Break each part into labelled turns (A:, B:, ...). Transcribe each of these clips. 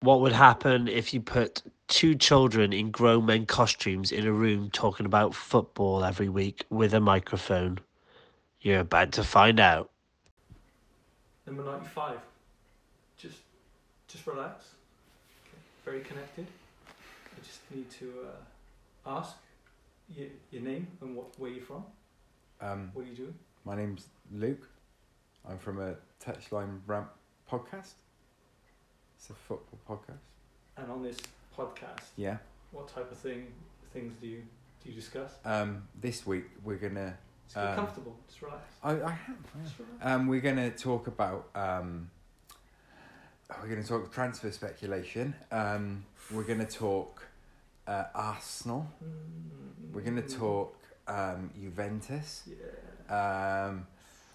A: What would happen if you put two children in grown men costumes in a room talking about football every week with a microphone? You're about to find out.
B: Number 95. Just just relax. Okay. Very connected. I just need to uh, ask your, your name and what where you're from.
C: Um,
B: What are you doing?
C: my name's Luke. I'm from a Touchline Rant podcast. It's a football podcast.
B: And on this podcast,
C: Yeah.
B: what type of thing things do you do you discuss?
C: Um, this week we're gonna.
B: Get
C: Um,
B: comfortable. Just relax.
C: I, I have. yeah. Um, we're gonna talk about. Um, we're gonna talk transfer speculation. Um, we're gonna talk uh, Arsenal. We're gonna
B: Mm,
C: talk um, Juventus.
B: Yeah.
C: Um,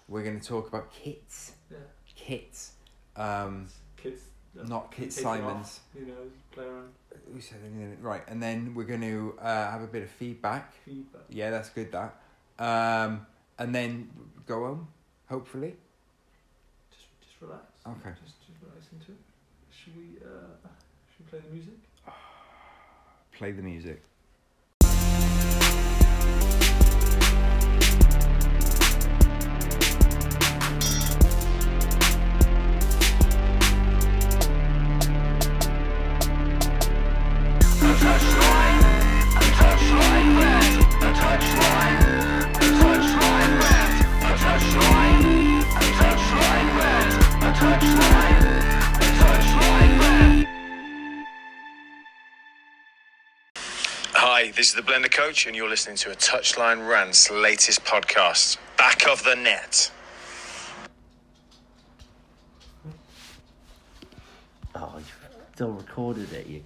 C: we're gonna talk about kits.
B: Yeah.
C: Kits. Um,
B: Kids.
C: Not Kit
B: it off,
C: Simons.
B: You know, play around.
C: Who said anything? Right, and then we're going to uh, have a bit of feedback.
B: Feedback.
C: Yeah, that's good. That, um, and then go home. Hopefully.
B: Just just relax.
C: Okay.
B: Just just relax into it. Should we uh should we play the music?
C: Play the music.
D: This is the Blender Coach, and you're listening to a Touchline Rant's latest podcast, Back of the Net.
A: Oh, you still recorded it, you.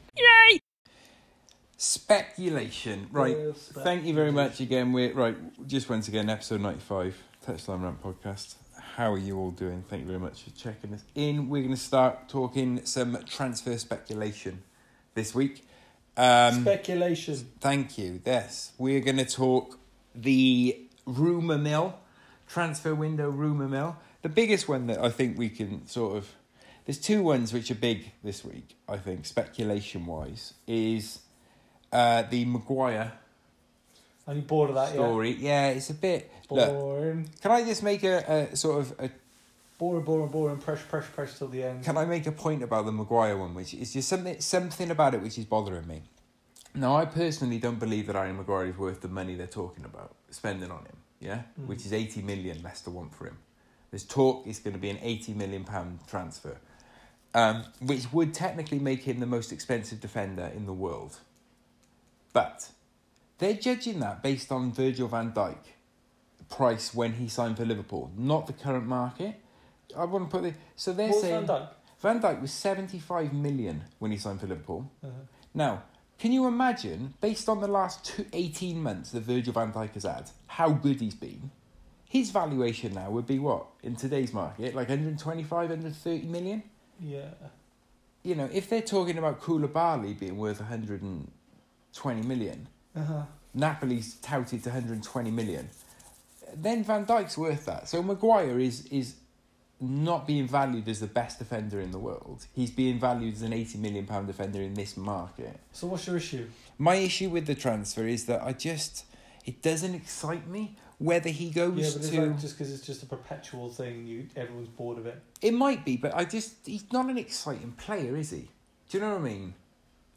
C: Speculation. Right.
B: Yeah,
C: Thank you very much again. We're right. Just once again, episode ninety-five, Touchline Rant podcast. How are you all doing? Thank you very much for checking us in. We're going to start talking some transfer speculation this week. Um,
B: Speculation.
C: Thank you. Yes, we're going to talk the rumour mill, transfer window rumour mill. The biggest one that I think we can sort of. There's two ones which are big this week, I think, speculation wise, is uh, the Maguire
B: Are you bored of that
C: story. Yeah, it's a bit.
B: yet?
C: Look,
B: Boring.
C: can I just make a, a sort of a
B: Boring, boring, boring. Pressure, pressure, pressure till the end.
C: Can I make a point about the Maguire one, which is just something something about it which is bothering me? Now, I personally don't believe that Aaron Maguire is worth the money they're talking about spending on him. Yeah,
B: Mm.
C: which is eighty million Leicester want for him. There's talk it's going to be an eighty million pound transfer, um, which would technically make him the most expensive defender in the world. But they're judging that based on Virgil van Dijk price when he signed for Liverpool, not the current market. I want to put the so they're
B: What was
C: saying
B: Van Dijk?
C: Van Dijk was 75 million when he signed for Liverpool.
B: Uh-huh.
C: Now, can you imagine, based on the last two, 18 months that Virgil van Dijk has had, how good he's been? His valuation now would be what, in today's market, like 125, 130 million?
B: Yeah.
C: You know, if they're talking about Koulibaly being worth 120 million,
B: Uh-huh.
C: Napoli's touted to 120 million, then Van Dijk's worth that. So Maguire is is not being valued as the best defender in the world. He's being valued as an 80 million pound defender in this market.
B: So what's your issue?
C: My issue with the transfer is that I just it doesn't excite me whether he goes
B: Yeah, but it's
C: to
B: like just because it's just a perpetual thing. You everyone's bored of it.
C: It might be, but I just he's not an exciting player, is he? Do you know what I mean?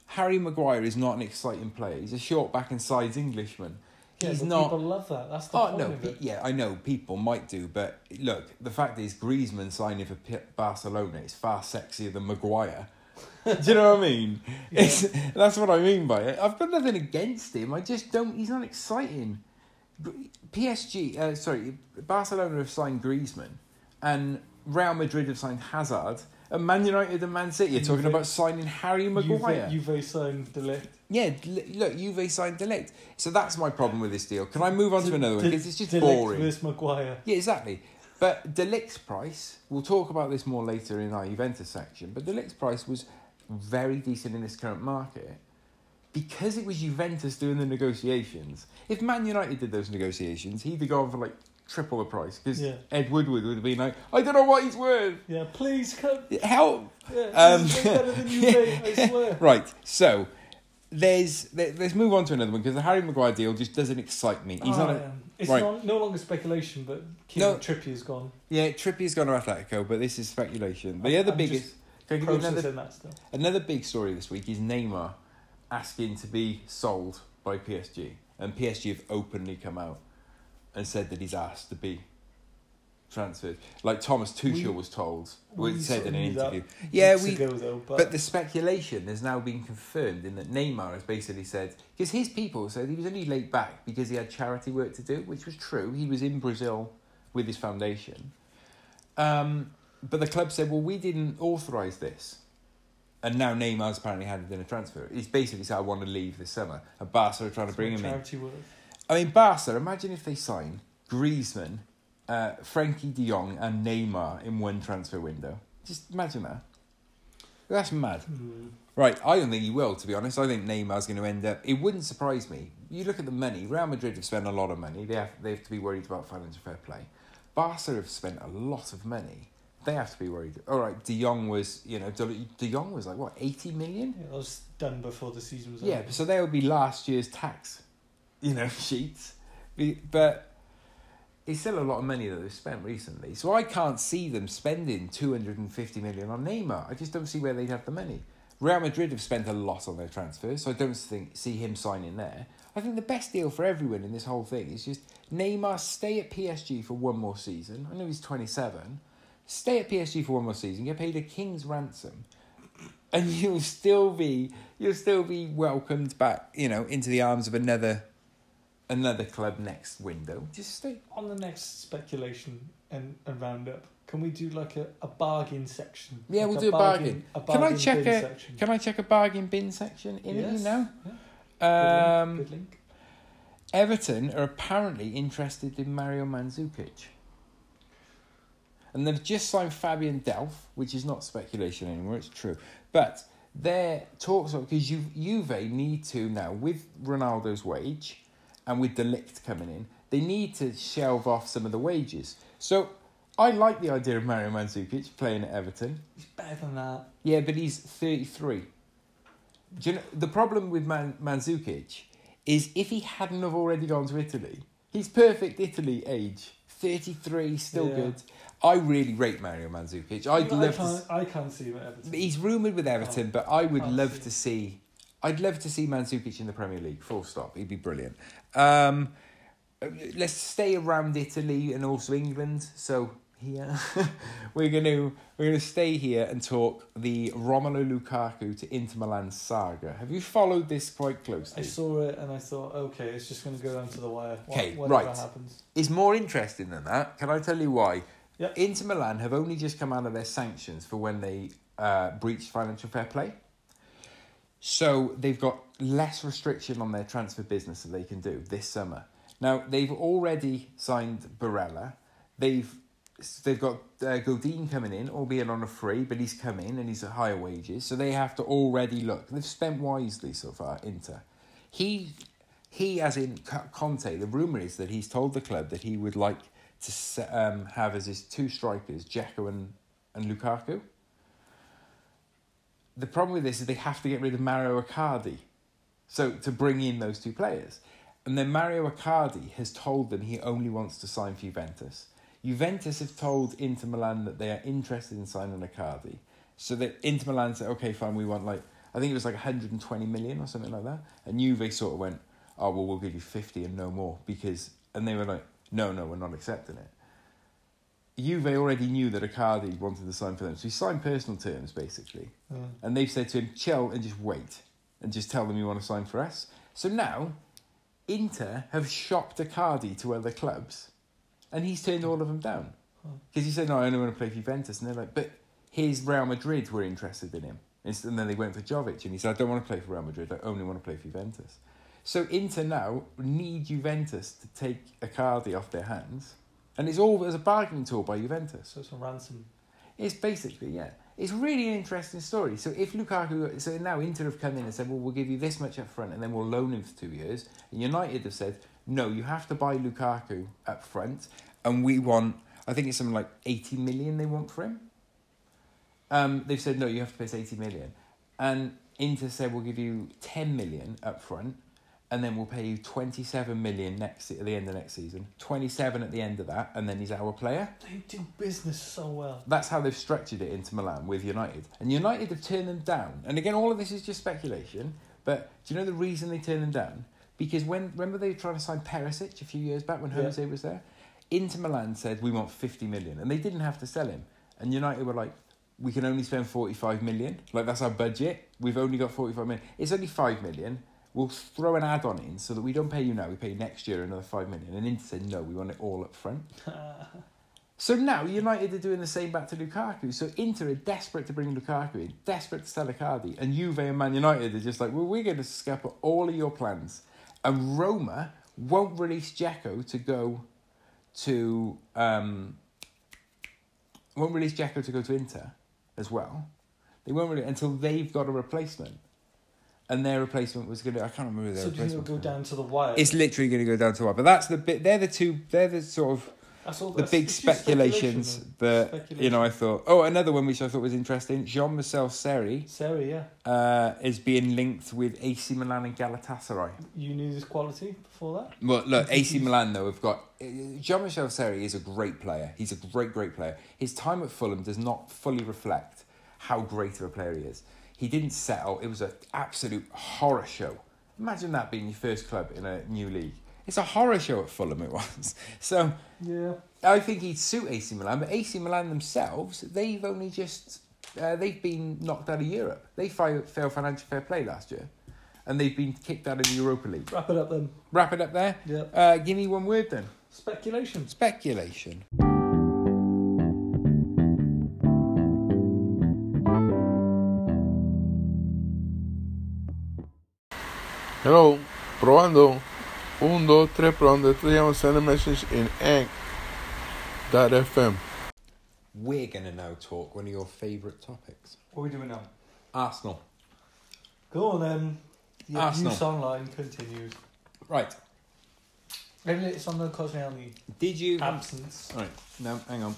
C: Harry Maguire is not an exciting player. He's a short back and sides Englishman.
B: Yeah,
C: he's not
B: People love that. That's the
C: Oh no,
B: of
C: pe-
B: it.
C: yeah, I know people might do, but look, the fact is Griezmann signing for P- Barcelona is far sexier than Maguire. do you know what I mean? It's, that's what I mean by it. I've got nothing against him. I just don't. He's not exciting. PSG, uh, sorry, Barcelona have signed Griezmann, and Real Madrid have signed Hazard, and Man United and Man City are talking
B: Juve-
C: about signing Harry Maguire.
B: Juve, Juve signed De
C: Ligt. Yeah, look, Juve signed De Ligt. So that's my problem with this deal. Can I move on to another one? Because it's just
B: De Ligt
C: boring.
B: versus Maguire.
C: Yeah, exactly. But De Ligt's price, we'll talk about this more later in our Juventus section, but De Ligt's price was very decent in this current market because it was Juventus doing the negotiations. If Man United did those negotiations, he'd have gone for like triple the price because
B: Yeah.
C: Ed Woodward would have been like, I don't know what he's worth.
B: Yeah, please come.
C: Help!
B: Yeah,
C: Um,
B: this is way better than you, mate, I swear.
C: Right, so there's let- let's move on to another one because the Harry Maguire deal just doesn't excite me. He's
B: Oh,
C: not a,
B: yeah. It's
C: right.
B: not, no longer speculation, but
C: No.
B: Trippier's gone.
C: yeah. Trippier's gone to Atletico, but this is speculation. The
B: I'm-
C: other
B: I'm
C: biggest,
B: just
C: can I give you
B: Processing
C: another another big story this week is Neymar asking to be sold by PSG, and PSG have openly come out and said that he's asked to be transferred. Like Thomas Tuchel
B: We-
C: was told,
B: we
C: said in an interview. Yeah, we
B: though, but,
C: But the speculation has now been confirmed in that Neymar has basically said because his people said he was only late back because he had charity work to do, which was true. He was in Brazil with his foundation, um, but the club said, "Well, we didn't authorise this," and now Neymar's apparently handed in a transfer. He's basically said, "I want to leave this summer," and Barca are trying to bring him in.
B: charity work.
C: I mean, Barca. Imagine if they sign Griezmann, uh, Frenkie De Jong, and Neymar in one transfer window. Just imagine that. That's mad.
B: Hmm.
C: Right, I don't think he will, to be honest. I think Neymar's going to end up. It wouldn't surprise me. You look at the money. Real Madrid have spent a lot of money. They have, they have to be worried about financial fair play. Barca have spent a lot of money. They have to be worried. All right, De Jong was, you know, De, Jong was like, what, 80 million?
B: Yeah, that was done before the season was
C: Yeah,
B: over.
C: so they would be last year's tax, you know, sheets. But it's still a lot of money that they've spent recently. So I can't see them spending 250 million on Neymar. I just don't see where they'd have the money. Real Madrid have spent a lot on their transfers, so I don't think see him signing there. I think the best deal for everyone in this whole thing is just Neymar stay at PSG for one more season. I know he's 27. Stay at PSG for one more season, get paid a king's ransom, and you'll still be you'll still be welcomed back, you know, into the arms of another another club next window. Just stay.
B: On the next speculation and, and roundup, can we do like a, a bargain section?
C: Yeah,
B: Like
C: we'll do a bargain.
B: A
C: Can I check a-
B: section.
C: Can I check a bargain bin section in it? You know,
B: Yeah. Good
C: um,
B: link, good link.
C: Everton are apparently interested in Mario Mandzukic. And they've just signed Fabian Delph, which is not speculation anymore, it's true. But their talks are because Ju- Juve need to now, with Ronaldo's wage and with De Ligt coming in, they need to shelve off some of the wages. So I like the idea of Mario Mandzukic playing at Everton.
B: He's better than that.
C: Yeah, but he's 33. Do you know, the problem with Man- Mandzukic is if he hadn't have already gone to Italy, he's perfect Italy age. 33, still
B: Yeah.
C: good. I really rate Mario Mandzukic. I'd
B: I
C: love
B: can't,
C: s-
B: I can't see him at Everton.
C: He's rumoured with Everton, oh, but I would love
B: see.
C: to see. I'd love to see Mandzukic in the Premier League. Full stop. He'd be brilliant. Um, let's stay around Italy and also England. So here we're gonna we're gonna stay here and talk the Romelu Lukaku to Inter Milan saga. Have you followed this quite closely?
B: I saw it and I thought, okay, it's just going to go down to the wire.
C: Okay, right.
B: happens.
C: It's more interesting than that. Can I tell you why?
B: Yep.
C: Inter Milan have only just come out of their sanctions for when they uh, breached financial fair play. So they've got less restriction on their transfer business that they can do this summer. Now they've already signed Barella. They've they've got uh, Godin coming in, albeit on a free, but he's come in and he's at higher wages. So they have to already look. They've spent wisely so far. Inter, he he as in Conte. The rumor is that he's told the club that he would like to um, have as his two strikers, Dzeko and and Lukaku. The problem with this is they have to get rid of Mario Icardi, so to bring in those two players, and then Mario Icardi has told them he only wants to sign for Juventus. Juventus have told Inter Milan that they are interested in signing Icardi, so that Inter Milan said, "Okay, fine, we want like I think it was like 120 million or something like that," and Juve sort of went, "Oh well, we'll give you 50 and no more," because and they were like, "No, no, we're not accepting it." Juve already knew that Icardi wanted to sign for them, so he signed personal terms basically.
B: Uh,
C: And they've said to him, chill and just wait and just tell them you want to sign for us. So now, Inter have shopped Icardi to other clubs and he's turned all of them down. Because he said, no, I only want to play for Juventus. And they're like, but here's Real Madrid were interested in him. And and then they went for Jovic and he said, I don't want to play for Real Madrid. I only want to play for Juventus. So Inter now need Juventus to take Icardi off their hands. And it's all as a bargaining tool by Juventus.
B: so it's a ransom.
C: It's basically, yeah. It's really an interesting story. So if Lukaku, so now Inter have come in and said, well, we'll give you this much up front and then we'll loan him for two years. And United have said, no, you have to buy Lukaku up front and we want. I think it's something like eighty million they want for him. Um, they've said no, you have to pay us eighty million, and Inter said we'll give you ten million up front, and then we'll pay you twenty seven million next at the end of next season, twenty seven at the end of that, and then he's our player.
B: They do business so well.
C: That's how they've structured it Inter Milan with United. And United have turned them down. And again, all of this is just speculation. But do you know the reason they turned them down? Because when remember they were trying to sign Perisic a few years back when
B: Yeah.
C: Jose was there? Inter Milan said we want fifty million, and they didn't have to sell him. And United were like, we can only spend forty five million. Like that's our budget. We've only got forty five million. It's only five million. We'll throw an add on in so that we don't pay you now. We pay you next year another five million. And Inter said no, we want it all up front. So now United are doing the same back to Lukaku. So Inter are desperate to bring Lukaku in, desperate to sell Icardi, and Juve and Man United are just like, well, we're going to scupper all of your plans. And Roma won't release Dzeko to go to um, won't release Dzeko to go to Inter as well. They won't really until they've got a replacement. And their replacement was going to, I can't remember their
B: So do you think
C: replacement
B: it'll go down to the wire?
C: It's literally going to go down to what. But that's the bit, they're the two, they're the sort of the big speculations
B: speculation,
C: that you know I thought. Oh, another one which I thought was interesting. Jean Marcel Seri.
B: Sarah, yeah.
C: uh, is being linked with AC Milan and Galatasaray.
B: You knew this quality before that?
C: Well, look, AC Milan though we've got Jean Michel Seri is a great player. He's a great, great player. His time at Fulham does not fully reflect how great of a player he is. He didn't settle. It was an absolute horror show. Imagine that being your first club in a new league. It's a horror show at Fulham. It was so.
B: Yeah.
C: I think he'd suit AC Milan, but AC Milan themselves, they've only just uh, they've been knocked out of Europe. They failed financial fair play last year, and they've been kicked out of the Europa League.
B: Wrap it up then.
C: Wrap it up there.
B: Yeah.
C: Uh, give me one word then.
B: Speculation.
C: Speculation.
E: Hello, probando. Un, dos, tres, probando. Esto se llama Send a Message in Anchor.fm.
C: We're gonna now talk one of your favourite topics.
B: What are we doing now?
C: Arsenal.
B: Go on then. The
C: Arsenal.
B: new song line continues.
C: Right.
B: Maybe it's on the Koscielny
C: Did you?
B: absence.
C: Right. No, hang on.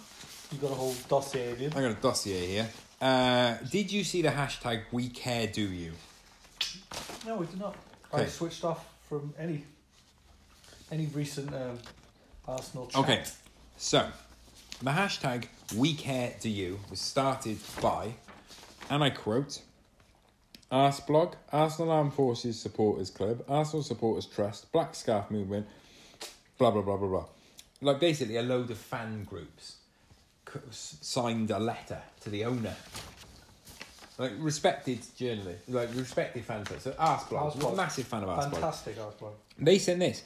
B: You've got a whole dossier of you.
C: I got a dossier here. Uh, did you see the hashtag We Care Do You?
B: No, we did not. I switched off from any any recent um, Arsenal chat.
C: Okay, so the hashtag We Care Do You was started by, and I quote, Arseblog, Arsenal Armed Forces Supporters Club, Arsenal Supporters Trust, Black Scarf Movement, blah blah blah blah blah. Like basically a load of fan groups signed a letter to the owner. Like respected journalists, like respected fans. So Arseblog,
B: Arseblog.
C: massive fan of Arseblog.
B: Fantastic Arsenal.
C: They sent this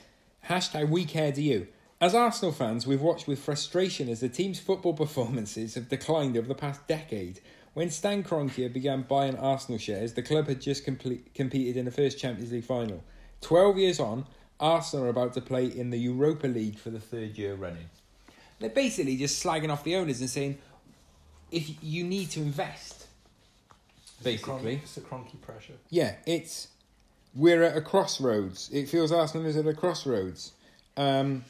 C: hashtag We Care to You. As Arsenal fans, we've watched with frustration as the team's football performances have declined over the past decade. When Stan Kroenke began buying Arsenal shares, the club had just complete, competed in the first Champions League final. Twelve years on, Arsenal are about to play in the Europa League for the third year running. They're basically just slagging off the owners and saying, if you need to invest, basically.
B: It's a cronky pressure.
C: Yeah, it's we're at a crossroads. It feels Arsenal is at a crossroads. Um,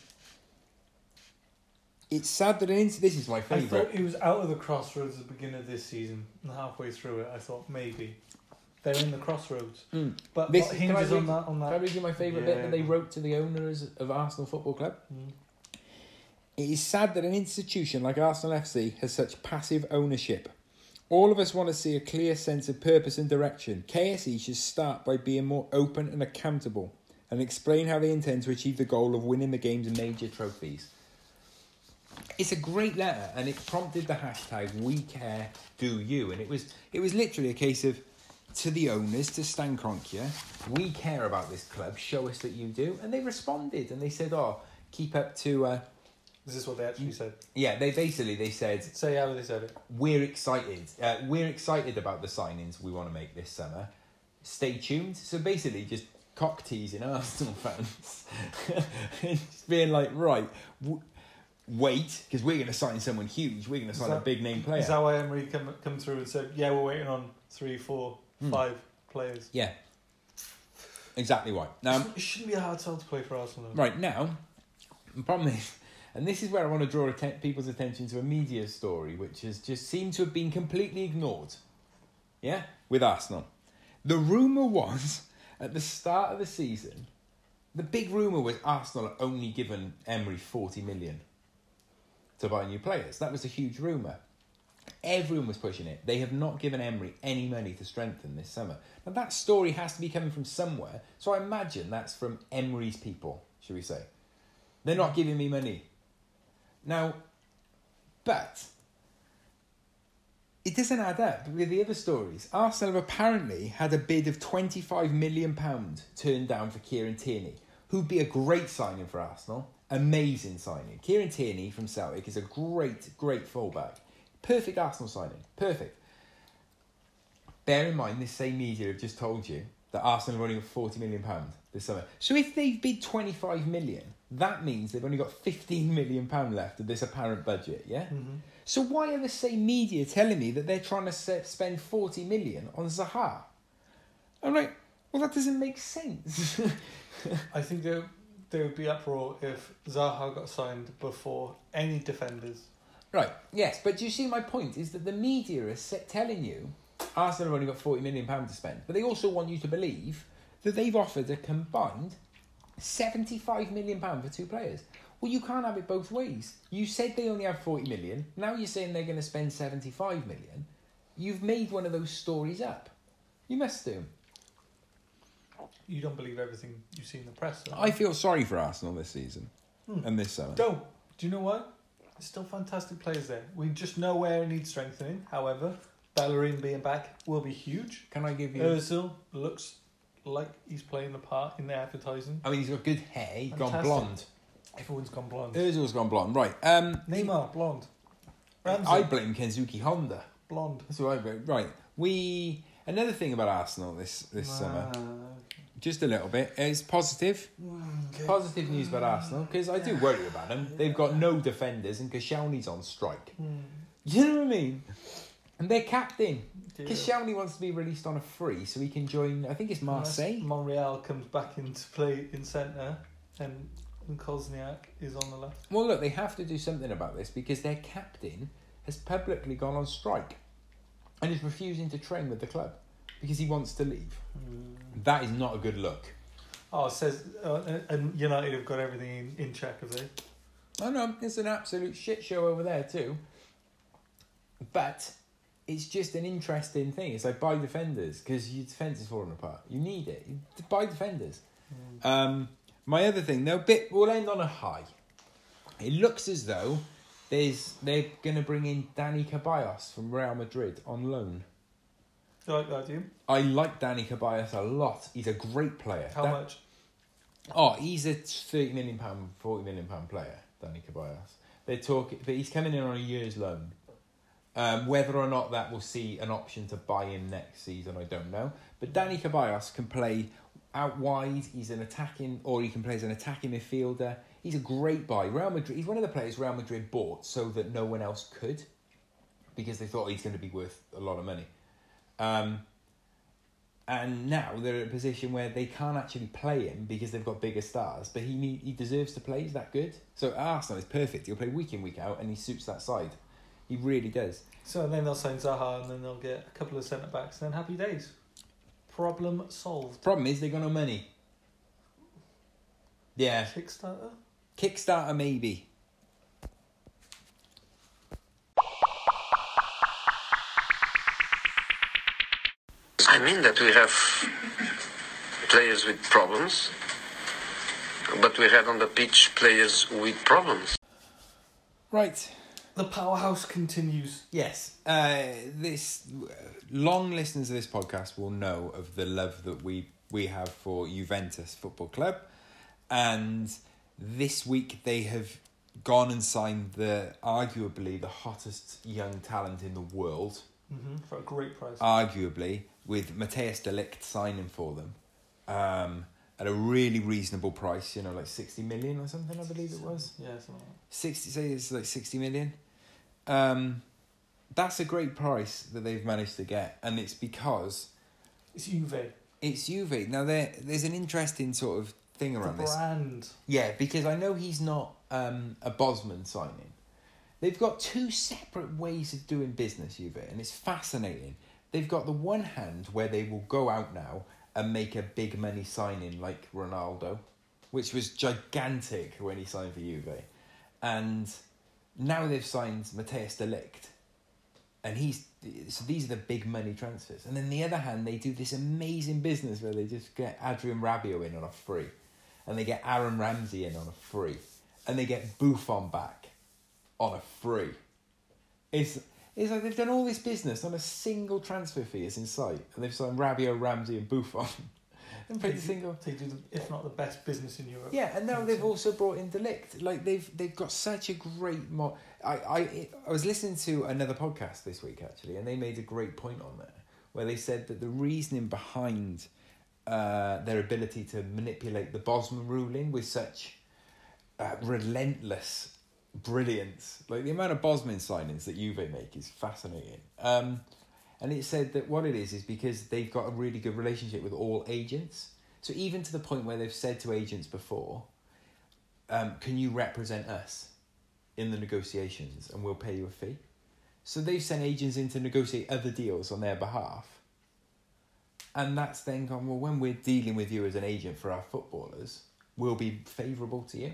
C: it's sad that an ins- this is my
B: I
C: favourite.
B: thought he was out of the crossroads at the beginning of this season, and halfway through it, I thought maybe they're in the crossroads.
C: Mm.
B: But
C: This-
B: what
C: can I
B: hinges on that? On
C: Can I read you my favourite
B: Yeah.
C: bit that they wrote to the owners of Arsenal Football Club?
B: Mm.
C: It is sad that an institution like Arsenal FC has such passive ownership. All of us want to see a clear sense of purpose and direction. KSE should start by being more open and accountable and explain how they intend to achieve the goal of winning the game's major trophies. It's a great letter and it prompted the hashtag we care do you and it was it was literally a case of to the owners to Stan Kroenke we care about this club show us that you do and they responded and they said oh keep up to uh,
B: Is this what they actually said?
C: yeah, they basically they said
B: Say how they said it.
C: we're excited. Uh, we're excited about the signings we want to make this summer. Stay tuned. So basically, just cock teasing Arsenal fans, just being like, right, w- wait, because we're going to sign someone huge. We're going to sign a big name player.
B: Is that why Emery come come through and said, "Yeah, we're waiting on three, four,
C: Hmm.
B: five players."
C: yeah, exactly right. Now,
B: it shouldn't be a hard sell to play for Arsenal.
C: Right now, the problem is, And this is where I want to draw atten- people's attention to a media story which has just seemed to have been completely ignored. Yeah? With Arsenal. The rumour was, at the start of the season, the big rumour was Arsenal had only given Emery 40 million to buy new players. That was a huge rumour. Everyone was pushing it. They have not given Emery any money to strengthen this summer. Now that story has to be coming from somewhere, so I imagine that's from Emery's people, should we say. They're not giving me money. Now, but it doesn't add up with the other stories. Arsenal apparently had a bid of £25 million turned down for Kieran Tierney, who'd be a great signing for Arsenal. Amazing signing. Kieran Tierney from Celtic is a great, great fullback. Perfect Arsenal signing. Perfect. Bear in mind, this same media have just told you that Arsenal are running got forty million pound this summer. So if they've bid twenty five million, that means they've only got fifteen million pound left of this apparent budget. Yeah. Mm-hmm. So why are the same media telling me that they're trying to spend forty million on Zaha? I'm like, well, that doesn't make sense.
B: I think there there would be uproar if Zaha got signed before any defenders.
C: Right, yes, but do you see my point? Is that the media is set telling you Arsenal have only got £40 million to spend, but they also want you to believe that they've offered a combined £75 million for two players. Well, you can't have it both ways. You said they only have 40 million, now you're saying they're going to spend 75 million. You've made one of those stories up. You must do.
B: You don't believe everything you see in the press. though.
C: I feel sorry for Arsenal this season hmm. and this summer.
B: Don't. Do you know what? There's still fantastic players there. We just know where it needs strengthening. However, Bellerin being back will be huge.
C: Can I give you.
B: Ozil looks like he's playing the part in the advertising.
C: I mean, he's got good hair, he's gone
B: Fantastic.
C: blonde.
B: Everyone's gone blonde.
C: Ozil's gone blonde. Right. Um,
B: Neymar blonde. Ramsey
C: I blame Keisuke Honda.
B: blonde.
C: That's what I vote. Right. We another thing about Arsenal this this summer, just a little bit, is positive. Positive news about Arsenal because I do worry about them. They've got no defenders and Koscielny's on strike. You know what I mean? And their captain. Koscielny wants to be released on a free so he can join. I think it's Marseille.
B: Monreal comes back into play in centre, and and Kozniak is on the left.
C: Well, look, they have to do something about this because their captain has publicly gone on strike and is refusing to train with the club because he wants to leave. That is not a good look.
B: Oh, it says uh, and United have got everything in, in check, have they?
C: I know it's an absolute shit show over there too. But it's just an interesting thing. It's like buy defenders because your defence is falling apart. You need it. You buy defenders. Um, my other thing, though, bit we'll end on a high. It looks as though there's they're gonna bring in Dani Ceballos from Real Madrid on loan.
B: You like that, do you?
C: I like Dani Ceballos a lot. He's a great player.
B: How
C: Da-
B: much?
C: Oh, he's a thirty million pound, forty million pound player, Dani Ceballos. They're talking, but he's coming in on a year's loan. Um, whether or not that will see an option to buy him next season, I don't know. But Dani Ceballos can play out wide. He's an attacking, or he can play as an attacking midfielder. He's a great buy. Real Madrid. He's one of the players Real Madrid bought so that no one else could, because they thought he's going to be worth a lot of money. Um, and now they're in a position where they can't actually play him because they've got bigger stars. But he need, he deserves to play. He's that good. So Arsenal is perfect. He'll play week in week out, and he suits that side. He really does.
B: So then they'll sign Zaha, and then they'll get a couple of centre backs, and then happy days. Problem solved.
C: Problem is they got no money. Yeah,
B: Kickstarter.
C: Kickstarter maybe.
F: I mean that we have players with problems, but we had on the pitch players with problems.
C: Right.
B: The powerhouse continues.
C: Yes. Uh, this long listeners of this podcast will know of the love that we we have for Juventus Football Club, and this week they have gone and signed the arguably the hottest young talent in the world,
B: hmm For a great price.
C: arguably with Matthijs de Ligt signing for them, um, at a really reasonable price. You know, like sixty million or something. I believe it was.
B: Yeah, something like that.
C: 60 say it's like 60 million um that's a great price that they've managed to get and it's because
B: It's Juve.
C: it's Juve now there there's an interesting sort of thing
B: The
C: around this.
B: brand.
C: Yeah, because I know he's not um, a Bosman signing. They've got two separate ways of doing business, Juve, and it's fascinating. They've got the one hand where they will go out now and make a big money signing like Ronaldo, which was gigantic when he signed for Juve. And now they've signed Matthijs de Ligt. And he's so these are the big money transfers. And then the other hand, they do this amazing business where they just get Adrien Rabiot in on a free and they get Aaron Ramsey in on a free, and they get Buffon back on a free. It's it's like they've done all this business on a single transfer fee is in sight, and they've signed Rabiot, Ramsey, and Buffon. and paid a single.
B: They do, the, if not the best business in Europe.
C: Yeah, and now they've also brought in De Ligt. Like they've they've got such a great mo- I, I I was listening to another podcast this week actually, and they made a great point on there where they said that the reasoning behind uh, their ability to manipulate the Bosman ruling with such uh, relentless brilliance, like the amount of Bosman signings that Juve make is fascinating. Um, and it said that what it is is because they've got a really good relationship with all agents. So even to the point where they've said to agents before, um, "Can you represent us in the negotiations, and we'll pay you a fee?" So they've sent agents in to negotiate other deals on their behalf. And that's then gone, well, when we're dealing with you as an agent for our footballers, we'll be favourable to you.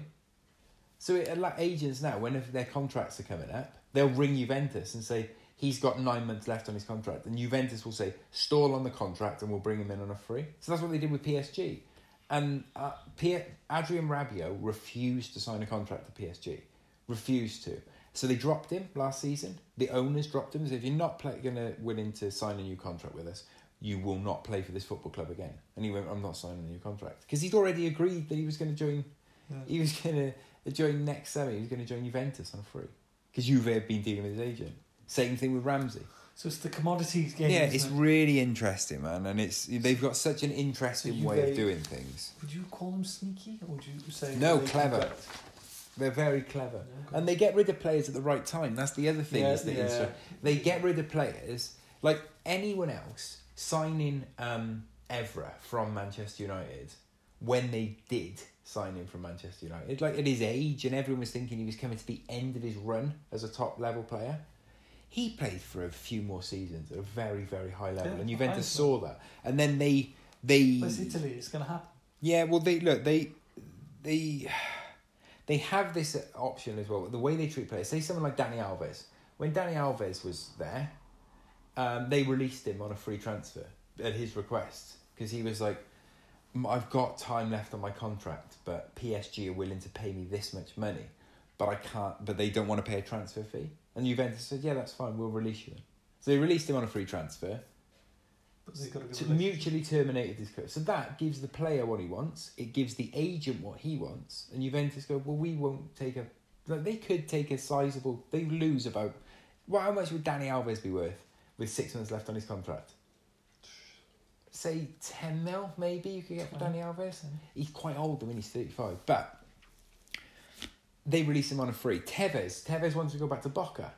C: So it, like agents now, whenever their contracts are coming up, they'll ring Juventus and say, he's got nine months left on his contract. And Juventus will say, stall on the contract and we'll bring him in on a free. So that's what they did with PSG. And uh, P- Adrien Rabiot refused to sign a contract to PSG. Refused to. So they dropped him last season. The owners dropped him. said, if you're not play- gonna willing to sign a new contract with us, you will not play for this football club again. And he went, I'm not signing a new contract. Because he'd already agreed that he was going to join,
B: Yeah.
C: he was going to join next summer, he was going to join Juventus on a free. Because Juve had been dealing with his agent. Same thing with Ramsey.
B: So it's the commodities game.
C: yeah, it's
B: it?
C: really interesting, man. And it's they've got such an interesting
B: So
C: way of doing things.
B: Would you call them sneaky, or would you say
C: No, clever. They're very clever.
B: Yeah.
C: And they get rid of players at the right time. That's the other thing.
B: Yeah,
C: is that
B: yeah.
C: They get rid of players like anyone else signing um, Evra from Manchester United when they did sign him from Manchester United, like at his age, and everyone was thinking he was coming to the end of his run as a top level player. He played for a few more seasons at a very, very high level,
B: Yeah,
C: and Juventus saw that. And then they, they,
B: But it's Italy. It's going to happen.
C: yeah, well, they look they they they have this option as well. The way they treat players, say someone like Dani Alves. When Dani Alves was there, um, they released him on a free transfer at his request because he was like, "I've got time left on my contract, but PSG are willing to pay me this much money, but I can't. But they don't want to pay a transfer fee." And Juventus said, "Yeah, that's fine. We'll release you." So they released him on a free transfer
B: But they've got a good
C: to
B: relationship.
C: mutually terminated his contract. So that gives the player what he wants. It gives the agent what he wants. And Juventus go, well, we won't take a. Like they could take a sizable. They lose about. Well, how much would Dani Alves be worth with six months left on his contract? Say ten mil, maybe you could get for Dani Alves. He's quite old. I mean, he's thirty-five, but they released him on a free. Tevez, Tevez wanted to go back to Boca.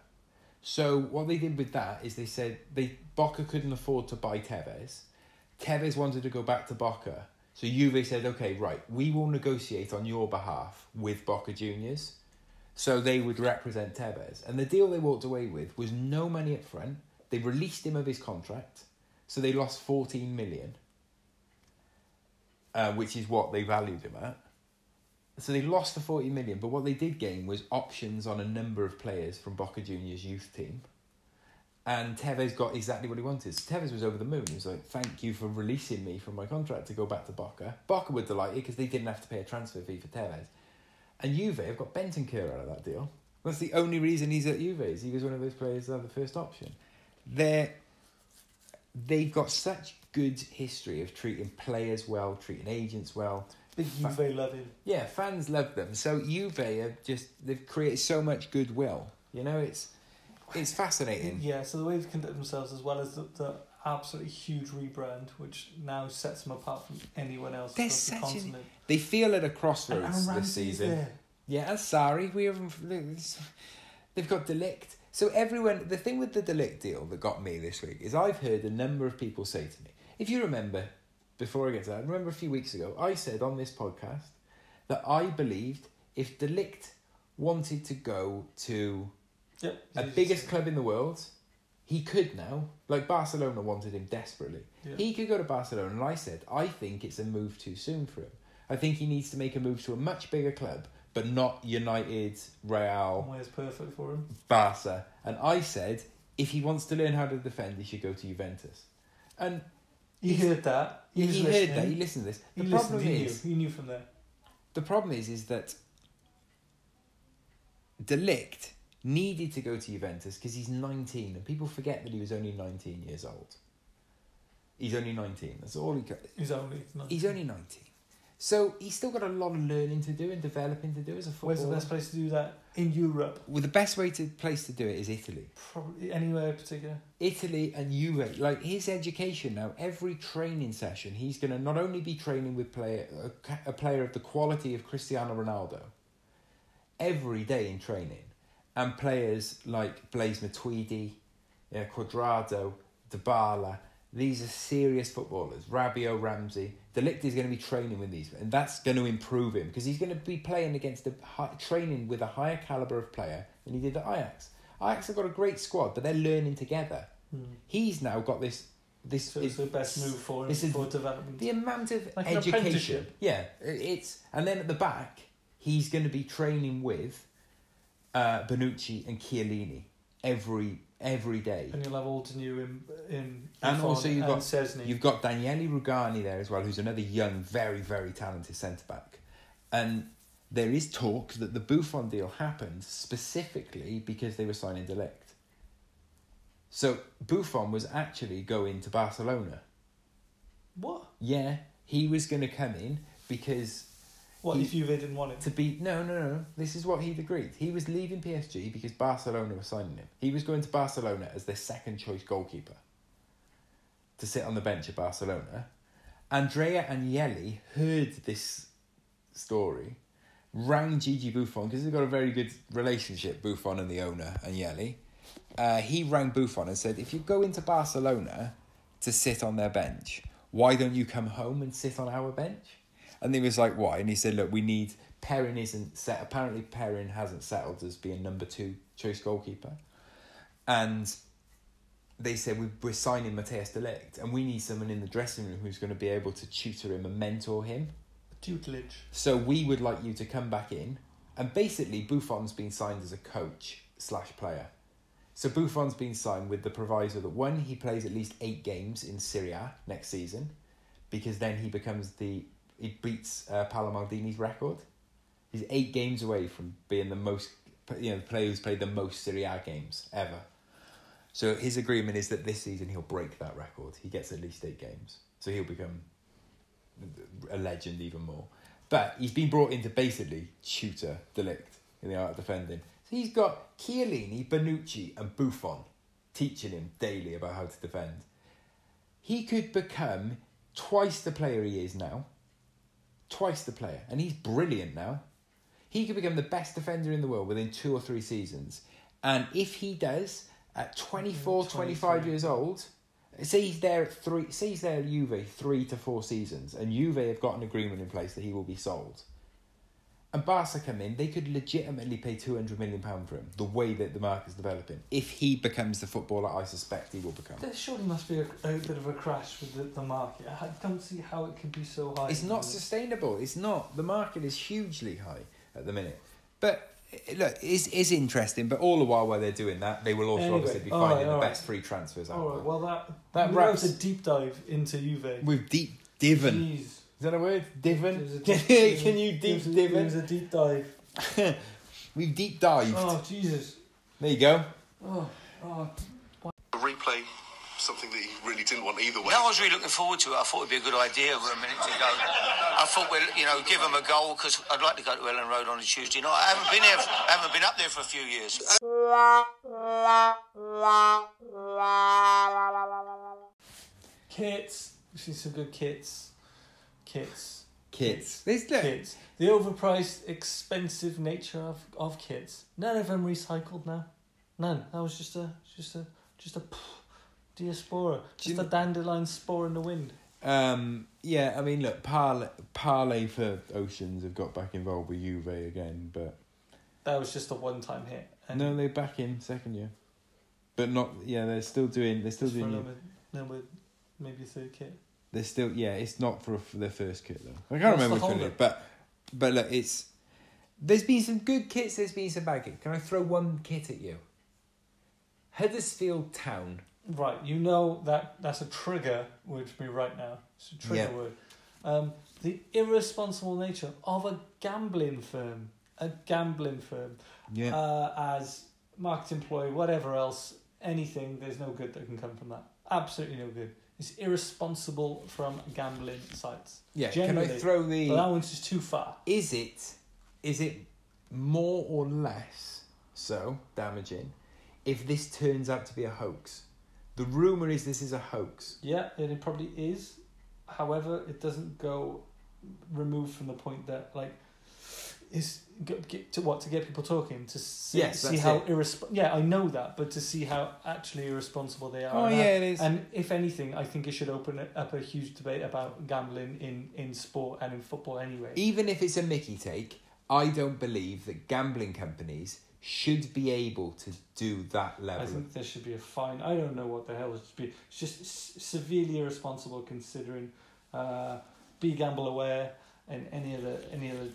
C: So what they did with that is they said they Boca couldn't afford to buy Tevez. Tevez wanted to go back to Boca. So Juve said, okay, right, we will negotiate on your behalf with Boca Juniors. So they would represent Tevez. And the deal they walked away with was no money up front. They released him of his contract. So they lost 14 million, uh, which is what they valued him at. So they lost the 40 million, but what they did gain was options on a number of players from Boca Juniors youth team. And Tevez got exactly what he wanted. So Tevez was over the moon. He was like, thank you for releasing me from my contract to go back to Boca. Boca were delighted because they didn't have to pay a transfer fee for Tevez. And Juve have got Bentancur out of that deal. That's the only reason he's at Juve. Is he was one of those players that had the first option. They're, they've got such good history of treating players well, treating agents well.
B: Big
C: Fa-
B: love him.
C: Yeah, fans love them. So Juve have just they've created so much goodwill. You know, it's it's fascinating.
B: Yeah, so the way they've conducted themselves, as well as the, the absolutely huge rebrand, which now sets them apart from anyone else
C: They're
B: across the
C: such an-
B: continent.
C: They feel at a crossroads this season.
B: there.
C: Yeah, and sorry, we haven't. They've got De Ligt. So everyone, the thing with the De Ligt deal that got me this week is I've heard a number of people say to me, if you remember, before I get to that, remember a few weeks ago, I said on this podcast that I believed if De Ligt wanted to go to
B: Yep.
C: a biggest club in the world, he could now. Like Barcelona wanted him desperately.
B: Yeah.
C: He could go to Barcelona, and I said, I think it's a move too soon for him. I think he needs to make a move to a much bigger club, but not United, Real,
B: Where's perfect for him?
C: Barca. And I said, if he wants to learn how to defend, he should go to Juventus. And
B: He heard that.
C: he,
B: was
C: he heard that. He listened to this.
B: He
C: The
B: listened,
C: problem
B: he
C: is,
B: knew. He knew from there.
C: the problem is, is that De Ligt needed to go to Juventus because he's 19, and people forget that he was only 19 years old. He's only 19. That's all he got.
B: He's only. Not,
C: He's only 19. So he's still got a lot of learning to do and developing to do as a footballer.
B: Where's the best place to do that? In Europe.
C: Well, the best way to place to do it is Italy.
B: Probably anywhere in particular.
C: Italy and Juve, like his education now, every training session, he's going to not only be training with player, a, a player of the quality of Cristiano Ronaldo, every day in training, and players like Blaise Matuidi, yeah, Cuadrado, Dybala, these are serious footballers. Rabiot, Ramsey, De Ligt is going to be training with these, and that's going to improve him because he's going to be playing against a high, training with a higher caliber of player than he did at Ajax. Ajax have got a great squad, but they're learning together. He's now got this. This
B: So it's the best move for him
C: this is
B: for development.
C: the amount of
B: Like
C: education. Yeah, it's and then at the back, he's going to be training with uh, Bonucci and Chiellini every every day.
B: And you'll have Aldeneu in in
C: And
B: Buffon
C: also you've
B: and
C: got
B: Szczesny.
C: you've got Daniele Rugani there as well, who's another young, very very talented centre back, and there is talk that the Buffon deal happened specifically because they were signing De Ligt. So Buffon was actually going to Barcelona.
B: what?
C: Yeah, he was going to come in because
B: What
C: He-
B: if Juve didn't want him?
C: to be no no no this is what he'd agreed. He was leaving PSG because Barcelona was signing him. He was going to Barcelona as their second choice goalkeeper to sit on the bench at Barcelona. Andrea Agnelli heard this story rang Gigi Buffon because they've got a very good relationship Buffon and the owner Agnelli. Uh, he rang Buffon and said if you go into Barcelona to sit on their bench why don't you come home and sit on our bench and he was like, why? And he said, look, we need Perin isn't set. Apparently, Perin hasn't settled as being number two choice goalkeeper, and they said we, we're signing Matthijs de Ligt, and we need someone in the dressing room who's going to be able to tutor him and mentor him.
B: Tutelage.
C: So we would like you to come back in, and basically Buffon's been signed as a coach slash player. So Buffon's been signed with the proviso that one, he plays at least eight games in Serie A next season, because then he becomes the he beats uh, Paolo Maldini's record. He's eight games away from being the most, you know, the player who's played the most Serie A games ever. So his agreement is that this season he'll break that record. He gets at least eight games, so he'll become a legend even more. But he's been brought in to basically tutor De Ligt in the art of defending. So he's got Chiellini, Bonucci, and Buffon teaching him daily about how to defend. He could become twice the player he is now. Twice the player. And he's brilliant now. He could become the best defender in the world within two or three seasons. And if he does, at 24, 25 years old, say he's there at three, say he's there at Juve three to four seasons, and Juve have got an agreement in place that he will be sold. And Barca come in, they could legitimately pay two hundred million pound for him. The way that the market's developing, if he becomes the footballer I suspect he will become.
B: There surely must be a, a bit of a crash with the, the market. I don't see how it could be so high.
C: It's not sustainable. It's not. The market is hugely high at the minute. But eh, look, it's, it's interesting. But all the while while they're doing that, they will also
B: Anyway,
C: obviously be finding
B: right,
C: the
B: right.
C: best free transfers out
B: All right,
C: there.
B: well that
C: That wraps-
B: a deep dive into Juve.
C: With deep divin.
B: Jeez.
C: Is that a word? Divin?
B: A
C: Can,
B: deep- it was a-
C: can you deep
B: was a- It was a deep dive.
C: We've deep dived.
B: Oh Jesus.
C: There you go.
B: Oh, oh.
G: A replay, something that he really didn't want either way.
H: No, I was really looking forward to it. I thought it'd be a good idea for a minute to go. I thought we'll, you know, give them a goal because I'd like to go to Elland Road on a Tuesday night. I haven't been there. I haven't been up there for a few years.
B: Kits. We've seen some good kits. Kits.
C: Kids. This look.
B: Kits. The overpriced, expensive nature of, of kits. None of them recycled now. None. That was just a just a just a diaspora. Just a dandelion spore in the wind.
C: Um, yeah, I mean, look, Parley, for Oceans have got back involved with Juve again, but
B: That was just a one-time hit.
C: No, they're back in second year, but not. Yeah, they're still doing. They're still doing.
B: number, number, maybe third kit.
C: They're still. Yeah, it's not for, for their first kit though. I can't remember which one it is, but but look, it's. There's been some good kits. There's been some bad kits. Can I throw one kit at you? Huddersfield Town.
B: Right, you know that that's a trigger word for me right now. It's a trigger
C: Yeah.
B: word. Um, the irresponsible nature of a gambling firm, a gambling firm,
C: Yeah.
B: uh, as market employee, whatever else, anything. There's no good that can come from that. Absolutely no good. It's irresponsible from gambling sites.
C: yeah. Can I
B: generally,
C: throw the?
B: One's just too far.
C: is it is it more or less so damaging if this turns out to be a hoax? The rumor is this is a hoax.
B: Yeah, and it probably is. However, it doesn't go removed from the point that like is get, get to what to get people talking to see,
C: Yes,
B: see how irresp- yeah I know that but to see how actually irresponsible they are
C: Oh
B: and
C: yeah,
B: how-
C: it is.
B: and if anything I think it should open up a huge debate about gambling in in sport and in football anyway
C: Even if it's a Mickey take, I don't believe that gambling companies should be able to do that level.
B: I think there should be a fine I don't know what the hell it should be it's just s- severely irresponsible considering uh, be gamble aware and any other any other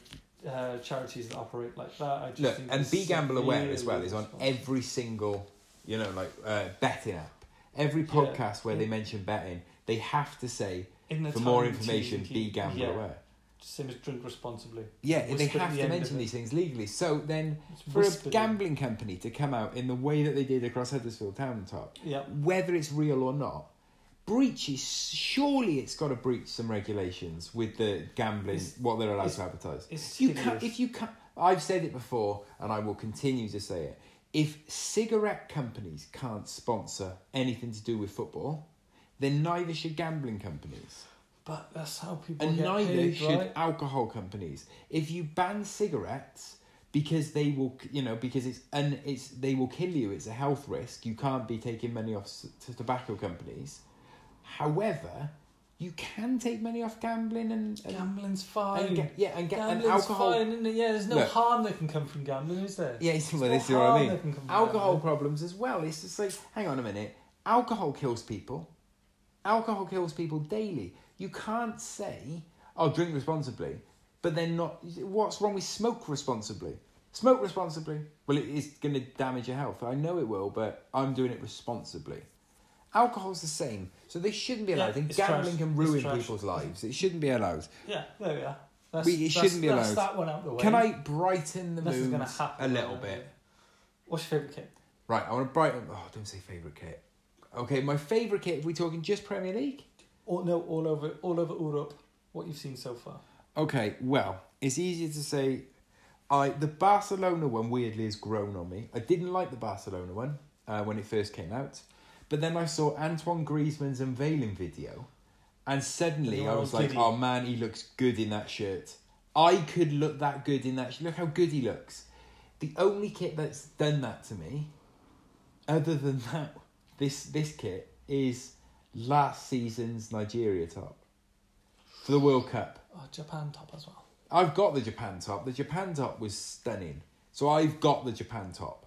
B: uh, charities that operate like that I just
C: Look,
B: think
C: and Be Gamble Aware as well is on every single, you know, like uh, betting app. Every
B: Yeah,
C: podcast where they mention betting, they have to say for more information,
B: to-
C: be gamble
B: yeah,
C: aware.
B: Same as drink responsibly.
C: Yeah, they
B: Whispered at
C: have
B: the
C: to mention these things legally. So then,
B: It's
C: for a gambling company to come out in the way that they did across Huddersfield Town top,
B: Yeah.
C: whether it's real or not, breaches. Surely it's got to breach some regulations with the gambling,
B: It's-
C: what they're allowed to advertise.
B: It's
C: You can if you can I've said it before and I will continue to say it. If cigarette companies can't sponsor anything to do with football, then neither should gambling companies.
B: But that's how people
C: And neither
B: paid,
C: should
B: right?
C: alcohol companies. If you ban cigarettes because they will, you know, because it's and it's they will kill you. It's a health risk. You can't be taking money off to tobacco companies. However, you can take money off gambling and, and
B: Gambling's fine.
C: and ga- yeah, and, ga- and
B: Gambling's
C: alcohol.
B: fine, isn't it? Yeah, there's no
C: Look.
B: harm that can come from gambling, is there?
C: Yeah, it's, well,
B: no
C: this is what I mean.
B: that can come from
C: Alcohol
B: gambling.
C: problems as well. It's just like, hang on a minute. Alcohol kills people. Alcohol kills people daily. You can't say, "Oh, drink responsibly," but then not. What's wrong with smoke responsibly? Smoke responsibly. Well, it is going to damage your health. I know it will, but I'm doing it responsibly. Alcohol's the same, so they shouldn't be
B: Yeah,
C: allowed. and
B: it's
C: gambling
B: trash.
C: can ruin people's lives. It shouldn't be allowed.
B: Yeah, there we are. That's,
C: We- it shouldn't be
B: that's
C: allowed.
B: that one out the way.
C: Can I brighten the mood a little
B: right
C: bit?
B: What's your favourite kit?
C: Right, I want to brighten. Oh, don't say favourite kit. Okay, my favourite kit. If we're talking just Premier League.
B: All, no, all over, all over Europe. What you've seen so far?
C: Okay, well, it's easier to say. I the Barcelona one weirdly has grown on me. I didn't like the Barcelona one uh, when it first came out, but then I saw Antoine Griezmann's unveiling video, and suddenly I was like, "Oh man, he looks good in that shirt. I could look that good in that. sh- Look how good he looks." The only kit that's done that to me, other than that, this this kit is last season's Nigeria top for the World Cup.
B: Oh, Japan top as well.
C: I've got the Japan top. The Japan top was stunning. So I've got the Japan top.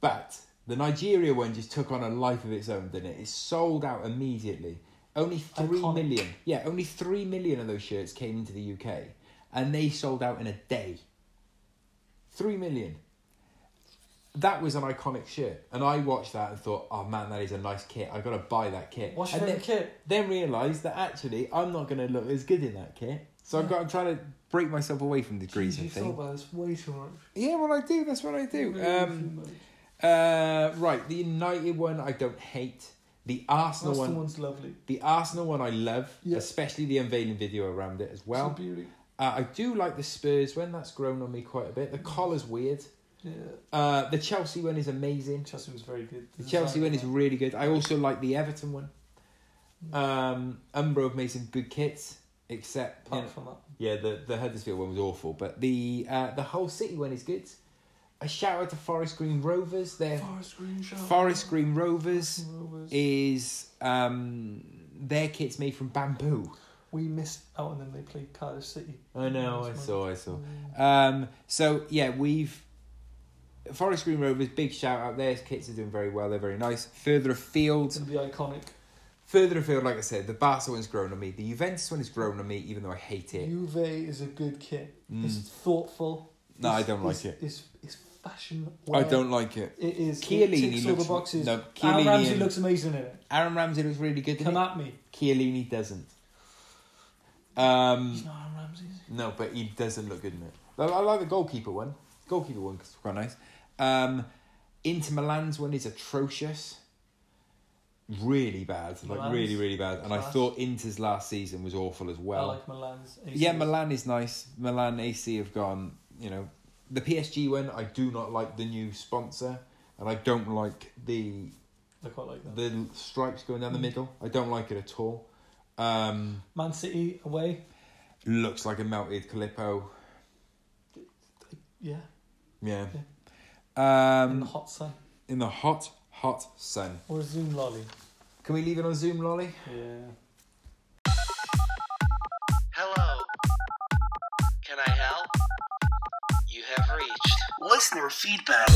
C: But the Nigeria one just took on a life of its own, didn't it? It sold out immediately. Only three
B: Iconic.
C: million. Yeah, only three million of those shirts came into the UK. And they sold out in a day. Three million. That was an iconic shirt. And I watched that and thought, oh man, that is a nice kit. i got to buy that kit.
B: What's your
C: and then,
B: kit?
C: then realised that actually I'm not going to look as good in that kit. So I've got I'm trying to break myself away from the
B: Jeez, you thought
C: thing.
B: about this way too much.
C: Yeah, well I do. That's what I do. Um. Uh, right, the United one I don't hate. The Arsenal
B: Arsenal
C: one,
B: one's lovely.
C: the Arsenal one I love,
B: Yeah.
C: especially the unveiling video around it as well.
B: It's a beauty.
C: Uh, I do like the Spurs one. That's grown on me quite a bit. The collar's weird.
B: Yeah.
C: Uh, the Chelsea one is amazing.
B: Chelsea was very good.
C: The Chelsea one is really good. I also like the Everton one.
B: Mm.
C: Um, Umbro have made some good kits, except you
B: Apart
C: know,
B: from that.
C: Yeah, the the Huddersfield one was awful, but the uh, the Hull City one is good. A shout out to Forest Green Rovers. Their
B: Forest Green Show.
C: Forest Green Rovers
B: Rovers.
C: is um, their kit's made from bamboo.
B: We missed out on them. They played Cardiff City.
C: I know, I
B: Last
C: saw, I saw. Um, so yeah, we've Forest Green Rovers. Big shout out. Their kits are doing very well. They're very nice. Further afield,
B: It's gonna be iconic.
C: further afield. Like I said, the Barca one's grown on me. The Juventus one is grown on me, even though I hate it.
B: Juve is a good kit. It's
C: Mm.
B: thoughtful.
C: No, I don't like
B: it's,
C: it.
B: It's it's fashion.
C: I don't like it.
B: It is.
C: Chiellini
B: it ticks all
C: looks-
B: the boxes.
C: no,
B: Aaron Ramsey
C: and-
B: looks amazing in it.
C: Aaron Ramsey looks really good.
B: Come
C: Come
B: at me.
C: Chiellini doesn't. Um,
B: He's not Aaron Ramsey.
C: No, but he doesn't look good in it. I, I like the goalkeeper one. Goalkeeper one 'cause it's quite nice. Um, Inter Milan's one is atrocious. Really bad. Like really, really bad. And I thought Inter's last season was awful as well.
B: I like Milan's. AC.
C: yeah, Milan is nice. Milan AC have gone, you know, the PSG one, I do not like the new sponsor. And I don't like the
B: I quite like that.
C: the stripes going down the middle. I don't like it at all. Um,
B: Man City away.
C: looks like a melted Calippo.
B: Yeah.
C: Yeah.
B: in
C: Um,
B: the hot sun
C: in the hot, hot sun.
B: or a Zoom lolly.
C: Can we leave it on Zoom, Lolly?
B: Yeah.
I: Have reached listener feedback.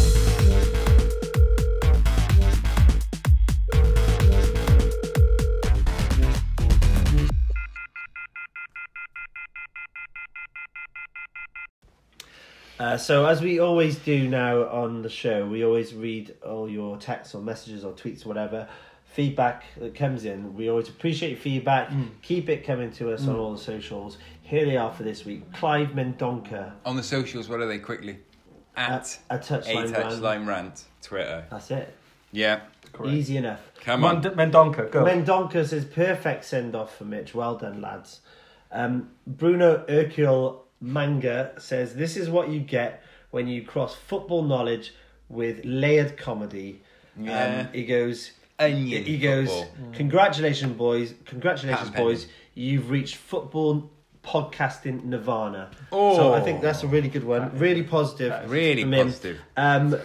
A: Uh, so as we always do now on the show, we always read all your texts or messages or tweets, or whatever feedback that comes in. We always appreciate your feedback. Keep it coming to us on all the socials. Here they are for this week. Clive Mendonca,
C: On the socials, what are they quickly? At
A: a, a touchline. rant.
C: touchline rant, Twitter.
A: That's it.
C: Yeah,
A: Easy enough.
C: come
B: Mend-
C: on.
B: Mendonca, go.
A: Mendonca says perfect send off for Mitch. Well done, lads. Um, Bruno Hercule Manga says this is what you get when you cross football knowledge with layered comedy.
C: Yeah.
A: Um, he goes.
C: Onion
A: He goes.
C: football.
A: Congratulations, boys! Congratulations,
C: Pat and
A: boys! You've reached football podcasting nirvana.
C: Oh.
A: So I think that's a really good one. Really positive.
C: Really
A: from him.
C: positive.
A: Um,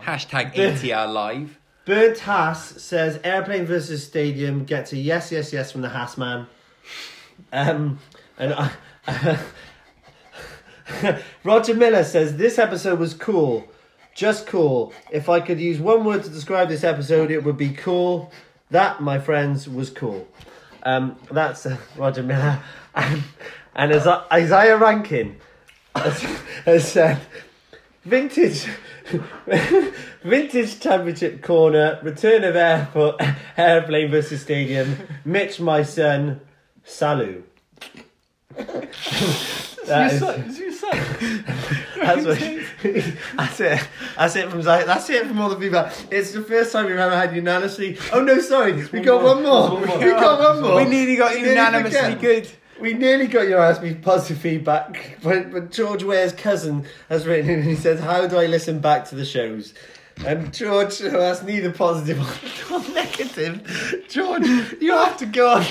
C: Hashtag ATR Live.
A: Burnt Haas says airplane versus stadium gets a yes, yes, yes from the Haas man. Um, and I, Roger Miller says this episode was cool, just cool. If I could use one word to describe this episode, it would be cool. That, my friends, was cool. Um, that's uh, Roger Miller, and, as Isaiah Rankin has, has said, vintage. Vintage championship corner, return of airport, airplane versus stadium. Mitch, my son, salut. That is-
B: Is your son?
A: that's, what, that's it. That's it from Zai- That's it from all the people. It's the first time we've ever had unanimously. Oh no, sorry, we got one more.
B: There's one more.
A: We got one more.
C: We nearly got unanimously good.
A: We nearly got your ask me positive feedback, but, but George Ware's cousin has written in and he says, How do I listen back to the shows? And George, oh, who has neither positive or negative, George, you have to go on.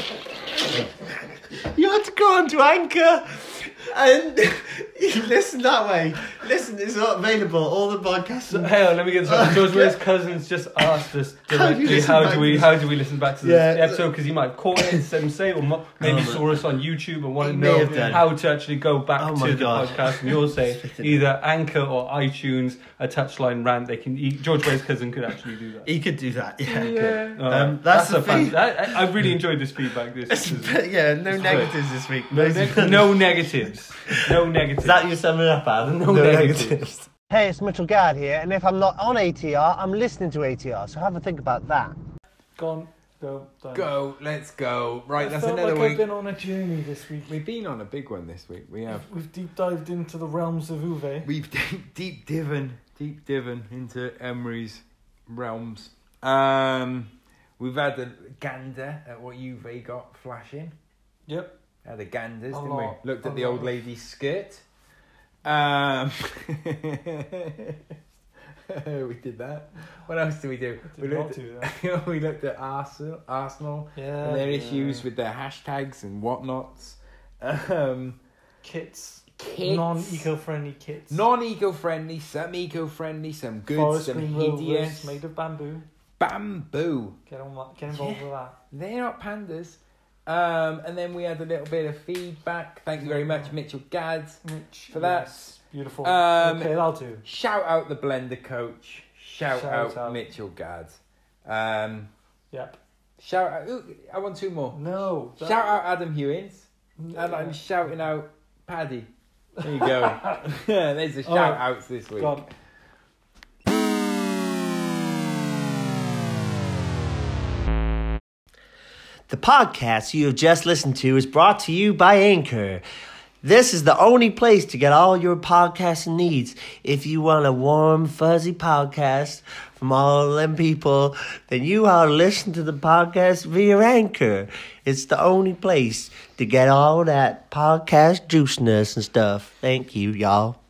A: You have to go on to Anchor and you listen that way. Listen, it's not available. All the podcasts.
B: Hang on, let me get this right. George Ware's cousins just asked us
A: How do
B: directly how do we
A: to
B: how do we listen back to this
A: Yeah.
B: episode because he might have caught it some say or mo- maybe
A: Oh,
B: saw us on YouTube and
A: He
B: wanted to know how to actually go back
A: Oh
B: to the
A: God.
B: podcast. And you'll say either Anchor or iTunes, a touchline rant. They can. He, George Ware's cousin could actually do that.
A: He could do that. Yeah.
B: Yeah.
A: Um, that's the
B: a fan.
A: thing.
B: I, I really enjoyed this feedback. This, this
A: yeah, no negatives this week.
B: no, neg- no negatives. No negatives.
A: Is that you summing up, Adam?
B: No negatives.
J: Hey, it's Mitchell Gadd here, and if I'm not on ATR, I'm listening to ATR, so have a think about that.
B: Gone. Go. Done.
C: Go, let's go. Right,
B: I
C: that's
B: felt
C: another
B: like
C: week.
B: I've been on a journey this week.
C: We've been on a big one this week. We have.
B: We've deep dived into the realms of Uwe.
C: We've deep, deep divin, deep divin into Emery's realms. Um, we've had a gander at what Juve got flashing.
B: Yep.
C: Had a ganders,
B: A
C: didn't
B: lot,
C: we? Looked at the old lady's skirt. Um, we did that. What else did we do?
B: Did
C: we looked
B: do
C: at, we looked at Arsenal, Arsenal
B: Yeah.
C: and their
B: yeah.
C: issues with their hashtags and whatnots. Um,
B: kits.
C: Kits.
B: Non-eco-friendly kits.
C: non-eco-friendly, some eco-friendly, some good,
B: Forest
C: some hideous.
B: Made of bamboo.
C: Bamboo.
B: Get on that. Get involved with that.
C: They're not pandas. Um, and then we had a little bit of feedback. Thank you very much, Mitchell Gads, for that.
B: Yes, beautiful.
C: Um,
B: okay, that'll do.
C: Shout out the blender coach. Shout,
B: Shout
C: out,
B: out.
C: Mitchell Gads. Um,
B: Yep.
C: shout out. ooh, I want two more.
B: No. that-
C: Shout out Adam Hewins. And I'm shouting out Paddy. There you go. There's the shout
B: right.
C: outs this week.
A: The podcast you have just listened to is brought to you by Anchor. This is the only place to get all your podcasting needs. If you want a warm, fuzzy podcast from all them people, then you ought to listen to the podcast via Anchor. It's the only place to get all that podcast juiciness and stuff. Thank you, y'all.